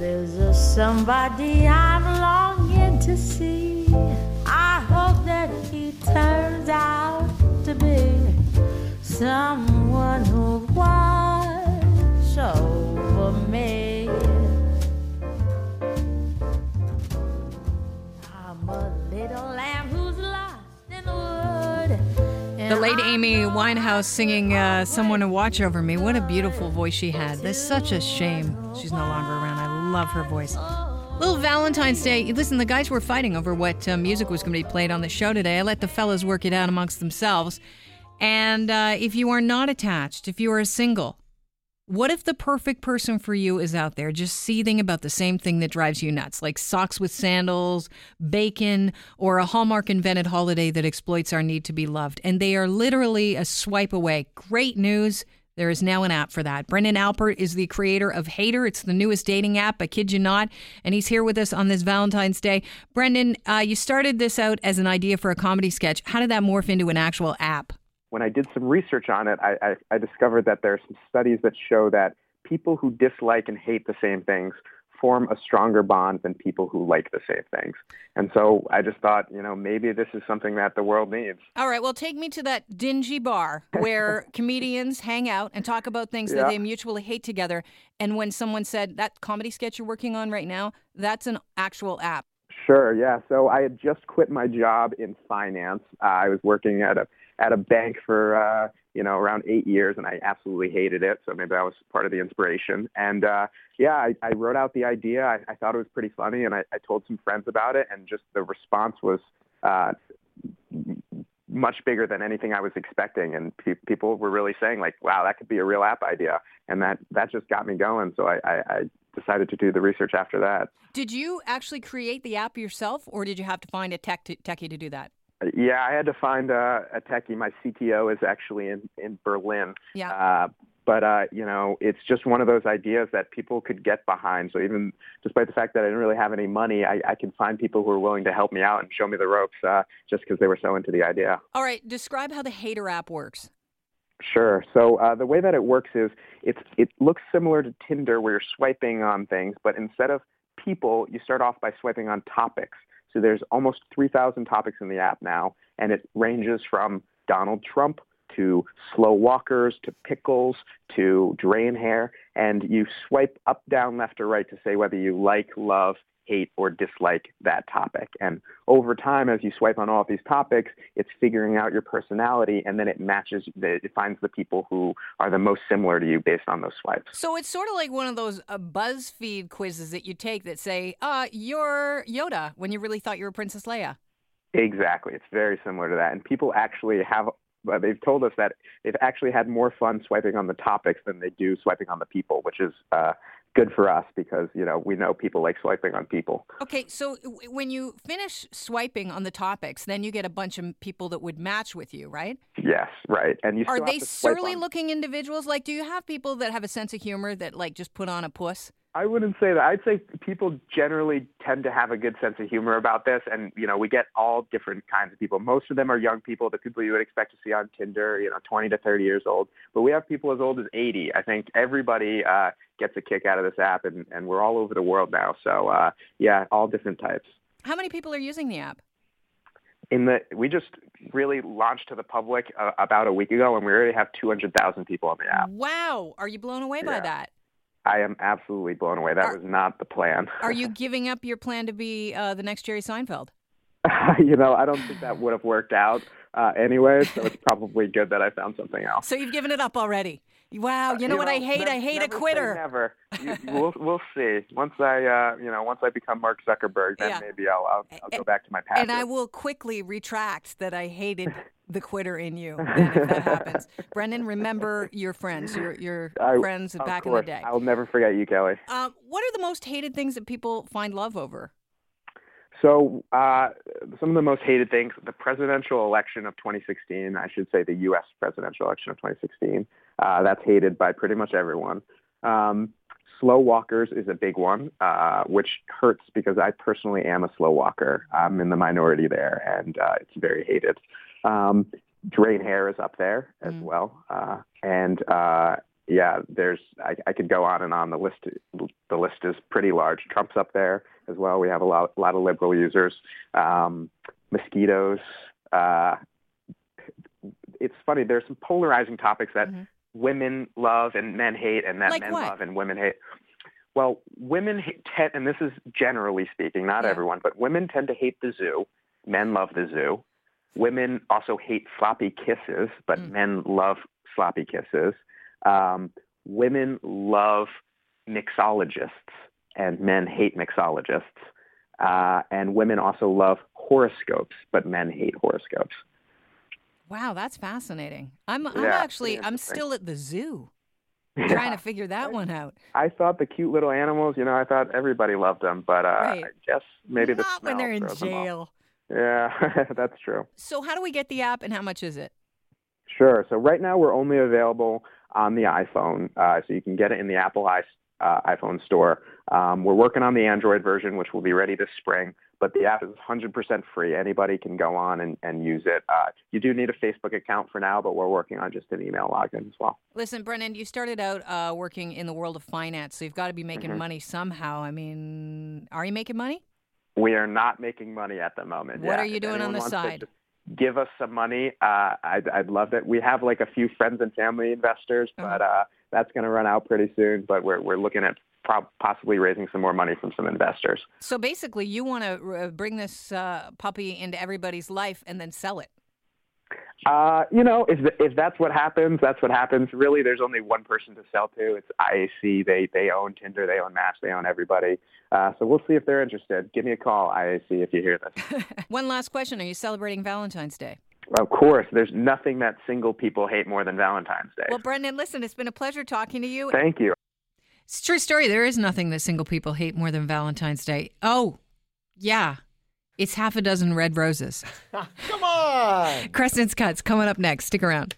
There's a somebody I'm longing to see. I hope that he turns out to be someone who watch over me. I'm a little lamb who's lost in the wood. The late Amy Winehouse singing uh, Someone to Watch Over Me. What a beautiful voice she had. That's such a shame she's no longer around. Love her voice. Little Valentine's Day. Listen, the guys were fighting over what uh, music was going to be played on the show today. I let the fellas work it out amongst themselves. And uh, if you are not attached, if you are single, what if the perfect person for you is out there just seething about the same thing that drives you nuts, like socks with sandals, bacon, or a Hallmark invented holiday that exploits our need to be loved? And they are literally a swipe away. Great news. There is now an app for that. Brendan Alpert is the creator of Hater. It's the newest dating app, I kid you not. And he's here with us on this Valentine's Day. Brendan, uh, you started this out as an idea for a comedy sketch. How did that morph into an actual app? when I did some research on it, I, I, I discovered that there are some studies that show that people who dislike and hate the same things form a stronger bond than people who like the same things. And so I just thought, you know, maybe this is something that the world needs. All right, well, take me to that dingy bar where comedians hang out and talk about things Yeah. that they mutually hate together. And when someone said, that comedy sketch you're working on right now, that's an actual app. Sure, yeah. So I had just quit my job in finance. Uh, I was working at a at a bank for uh, you know around eight years, and I absolutely hated it. So maybe that was part of the inspiration. And uh, yeah, I, I wrote out the idea. I, I thought it was pretty funny, and I, I told some friends about it, and just the response was uh, much bigger than anything I was expecting. And pe- people were really saying like, "Wow, that could be a real app idea," and that that just got me going. So I, I, I decided to do the research after that. Did you actually create the app yourself, or did you have to find a tech techie to do that? Yeah, I had to find a, a techie. My CTO is actually in in Berlin. Yeah. Uh, but uh, you know, it's just one of those ideas that people could get behind. So even despite the fact that I didn't really have any money, I, I can find people who are willing to help me out and show me the ropes, uh, just because they were so into the idea. All right, describe how the Hater app works. Sure. So uh, the way that it works is it's it looks similar to Tinder, where you're swiping on things, but instead of people, you start off by swiping on topics. So there's almost 3,000 topics in the app now, and it ranges from Donald Trump to slow walkers to pickles to drain hair, and you swipe up, down, left, or right to say whether you like, love, hate, or dislike that topic. And over time, as you swipe on all of these topics, it's figuring out your personality, and then it matches, the, it finds the people who are the most similar to you based on those swipes. So it's sort of like one of those uh, BuzzFeed quizzes that you take that say, uh, you're Yoda when you really thought you were Princess Leia. Exactly. It's very similar to that. And people actually have, they've told us that they've actually had more fun swiping on the topics than they do swiping on the people, which is uh, good for us because, you know, we know people like swiping on people. Okay, so w- when you finish swiping on the topics, then you get a bunch of people that would match with you, right? Yes, right. And you Are they surly on- looking individuals? Like, do you have people that have a sense of humor that, like, just put on a puss? I wouldn't say that. I'd say people generally tend to have a good sense of humor about this, and you know, we get all different kinds of people. Most of them are young people, the people you would expect to see on Tinder, you know, 20 to 30 years old. But we have people as old as 80. I think everybody uh, gets a kick out of this app, and, and we're all over the world now. So uh, yeah, all different types. How many people are using the app? In the, we just really launched to the public uh, about a week ago, and we already have 200,000 people on the app. Wow, are you blown away by that? I am absolutely blown away. That Are- was not the plan. Are you giving up your plan to be uh, the next Jerry Seinfeld? you know, I don't think that would have worked out uh, anyway, so it's probably good that I found something else. So you've given it up already. Wow, you know what I hate? I hate a quitter. Never. You, you- we'll we'll see. Once I uh, you know once I become Mark Zuckerberg, then Yeah. maybe I'll I'll, I'll go back to my path. And I will quickly retract that I hated the quitter in you if that happens. Brendan, remember your friends, your your I- friends back course, in the day. I'll never forget you, Kelly. Um, what are the most hated things that people find love over? So uh, some of the most hated things: the presidential election of 2016. I should say the U.S. presidential election of 2016. Uh, that's hated by pretty much everyone. Um, slow walkers is a big one, uh, which hurts because I personally am a slow walker. I'm in the minority there, and uh, it's very hated. Um, drain hair is up there as Mm. well, uh, and uh, yeah, there's I, I could go on and on. The list the list is pretty large. Trump's up there as well. We have a lot, a lot of liberal users. Um, mosquitoes. Uh, it's funny. There's some polarizing topics that Mm-hmm. women love and men hate, and that Like men what? love and women hate. Well, women hate, tend, and this is generally speaking, not Yeah. everyone, but women tend to hate the zoo. Men love the zoo. Women also hate sloppy kisses, but Mm. men love sloppy kisses. Um, women love mixologists, and men hate mixologists. Uh, and women also love horoscopes, but men hate horoscopes. Wow, that's fascinating. I'm I'm Yeah, actually I'm still at the zoo trying to figure that one out. I thought the cute little animals, you know, I thought everybody loved them, but uh, Right. I guess maybe the Not when they're in throws them off. jail. Yeah, that's true. So how do we get the app and how much is it? Sure. So right now we're only available on the iPhone, uh, so you can get it in the Apple i uh, iPhone store. Um, we're working on the Android version, which will be ready this spring. But the app is 100% free. Anybody can go on and, and use it. Uh, you do need a Facebook account for now, but we're working on just an email login as well. Listen, Brennan, you started out uh, working in the world of finance, so you've got to be making Mhm. money somehow. I mean, are you making money? We are not making money at the moment. What Yeah, are you doing on the side? Give us some money. Uh, I'd, I'd love it. We have like a few friends and family investors, Uh-huh. but uh, that's going to run out pretty soon. But we're we're looking at prob- possibly raising some more money from some investors. So basically, you want to uh, bring this uh, puppy into everybody's life and then sell it. Uh, you know, if if that's what happens, that's what happens. Really, there's only one person to sell to. It's IAC. They they own Tinder. They own Match. They own everybody. Uh, so we'll see if they're interested. Give me a call, IAC, if you hear this. One last question: Are you celebrating Valentine's Day? of course, there's nothing that single people hate more than Valentine's Day. Well, Brendan, listen, it's been a pleasure talking to you. Thank you. It's a true story. There is nothing that single people hate more than Valentine's Day. Oh, yeah. It's half a dozen red roses. Come on. Crescent's Cuts coming up next. Stick around.